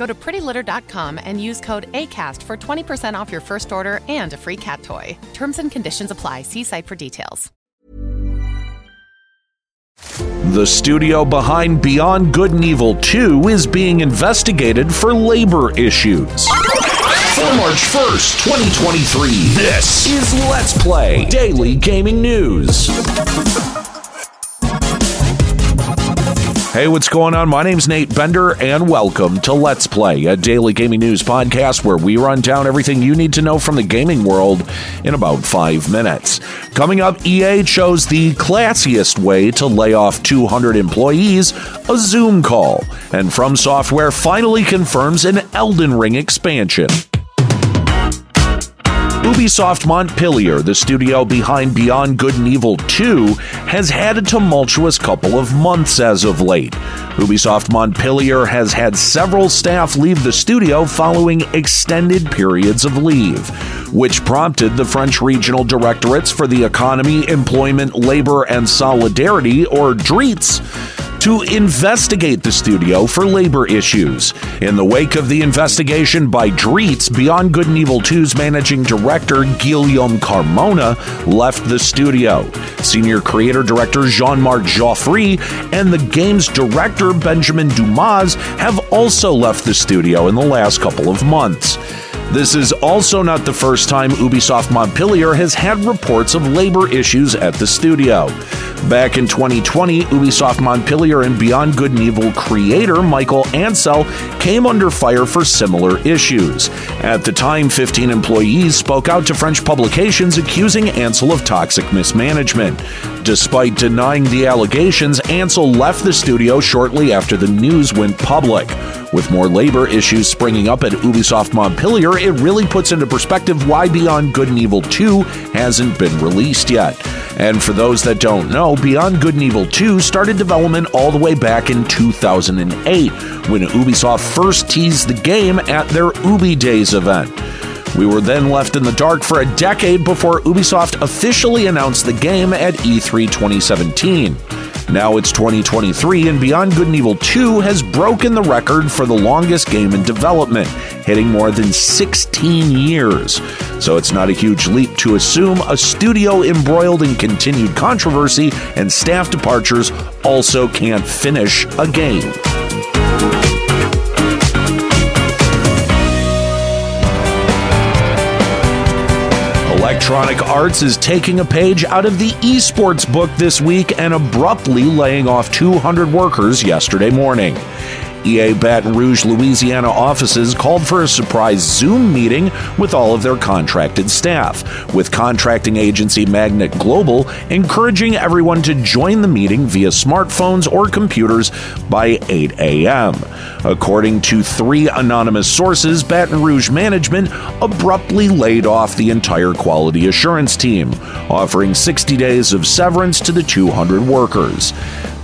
Go to prettylitter.com and use code ACAST for 20% off your first order and a free cat toy. Terms and conditions apply. See site for details. The studio behind Beyond Good and Evil 2 is being investigated for labor issues. For March 1st, 2023, this is Let's Play Daily Gaming News. Hey, what's going on? My name's Nate Bender, and welcome to Let's Play, a daily gaming news podcast where we run down everything you need to know from the gaming world in about five minutes. Coming up, EA chose the classiest way to lay off 200 employees a Zoom call. And From Software finally confirms an Elden Ring expansion. Ubisoft Montpellier, the studio behind Beyond Good and Evil 2, has had a tumultuous couple of months as of late. Ubisoft Montpellier has had several staff leave the studio following extended periods of leave, which prompted the French Regional Directorates for the Economy, Employment, Labor, and Solidarity, or DREETS, to investigate the studio for labor issues. In the wake of the investigation by Dreets, Beyond Good and Evil 2's managing director Guillaume Carmona left the studio. Senior creator director Jean Marc Geoffrey and the game's director Benjamin Dumas have also left the studio in the last couple of months. This is also not the first time Ubisoft Montpellier has had reports of labor issues at the studio. Back in 2020, Ubisoft Montpellier and Beyond Good and Evil creator Michael Ancel came under fire for similar issues. At the time, 15 employees spoke out to French publications accusing Ancel of toxic mismanagement. Despite denying the allegations, Ancel left the studio shortly after the news went public. With more labor issues springing up at Ubisoft Montpellier, it really puts into perspective why Beyond Good and Evil 2 hasn't been released yet. And for those that don't know, Beyond Good and Evil 2 started development all the way back in 2008 when Ubisoft first teased the game at their Ubi Days event. We were then left in the dark for a decade before Ubisoft officially announced the game at E3 2017. Now it's 2023, and Beyond Good and Evil 2 has broken the record for the longest game in development, hitting more than 16 years. So it's not a huge leap to assume a studio embroiled in continued controversy and staff departures also can't finish a game. Electronic Arts is taking a page out of the esports book this week and abruptly laying off 200 workers yesterday morning. EA Baton Rouge, Louisiana offices called for a surprise Zoom meeting with all of their contracted staff, with contracting agency Magnet Global encouraging everyone to join the meeting via smartphones or computers by 8 a.m. According to three anonymous sources, Baton Rouge management abruptly laid off the entire quality assurance team, offering 60 days of severance to the 200 workers.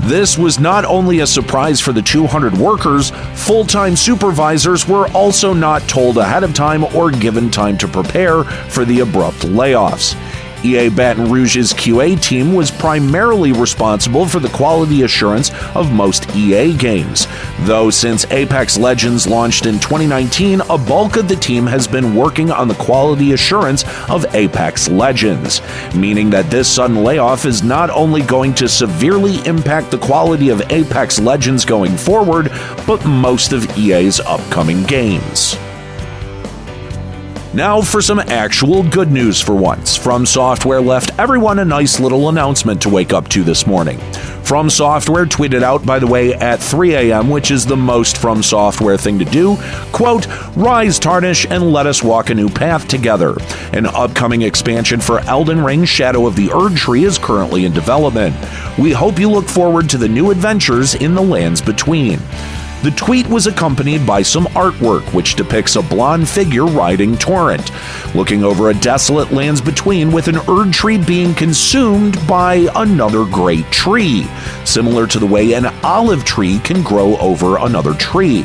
This was not only a surprise for the 200 workers, full time supervisors were also not told ahead of time or given time to prepare for the abrupt layoffs. EA Baton Rouge's QA team was primarily responsible for the quality assurance of most EA games. Though since Apex Legends launched in 2019, a bulk of the team has been working on the quality assurance of Apex Legends, meaning that this sudden layoff is not only going to severely impact the quality of Apex Legends going forward, but most of EA's upcoming games. Now for some actual good news for once. From Software left everyone a nice little announcement to wake up to this morning. From Software tweeted out, by the way, at 3 a.m., which is the most From Software thing to do, quote, Rise, Tarnished, and let us walk a new path together. An upcoming expansion for Elden Ring Shadow of the Erdtree is currently in development. We hope you look forward to the new adventures in the lands between. The tweet was accompanied by some artwork which depicts a blonde figure riding Torrent, looking over a desolate lands between with an Erdtree being consumed by another great tree, similar to the way an olive tree can grow over another tree.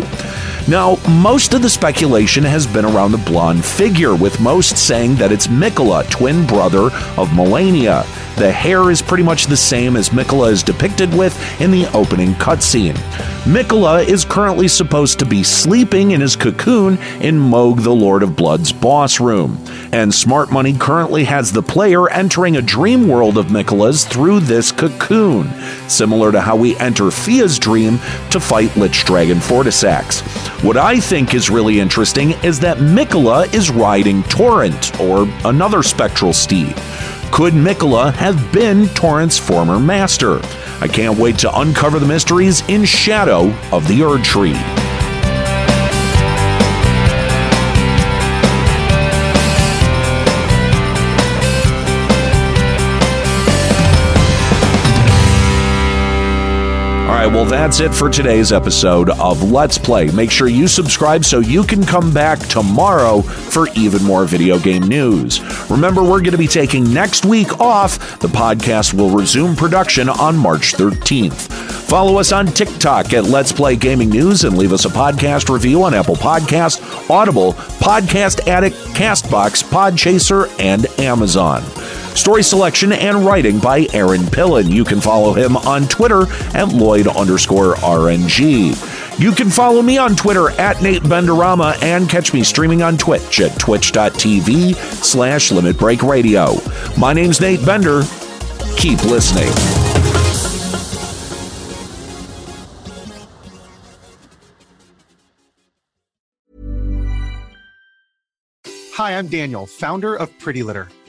Now, most of the speculation has been around the blonde figure, with most saying that it's Miquella, twin brother of Malenia. The hair is pretty much the same as Miquella is depicted with in the opening cutscene. Miquella is currently supposed to be sleeping in his cocoon in Mohg the Lord of Blood's boss room, and Smart Money currently has the player entering a dream world of Miquella's through this cocoon, similar to how we enter Fia's dream to fight Lich Dragon Fortissax. What I think is really interesting is that Miquella is riding Torrent, or another spectral steed. Could Miquella have been Torrent's former master? I can't wait to uncover the mysteries in Shadow of the Erdtree. All right, well, that's it for today's episode of Let's Play. Make sure you subscribe so you can come back tomorrow for even more video game news. Remember, we're going to be taking next week off. The podcast will resume production on March 13th. Follow us on TikTok at Let's Play Gaming News and leave us a podcast review on Apple Podcast, Audible, Podcast Addict, Castbox, Podchaser, and Amazon. Story selection and writing by Aaron Pillen. You can follow him on Twitter at Lloyd underscore RNG. You can follow me on Twitter at Nate Benderama and catch me streaming on Twitch at twitch.tv slash Limit Break Radio. My name's Nate Bender. Keep listening. Hi, I'm Daniel, founder of Pretty Litter.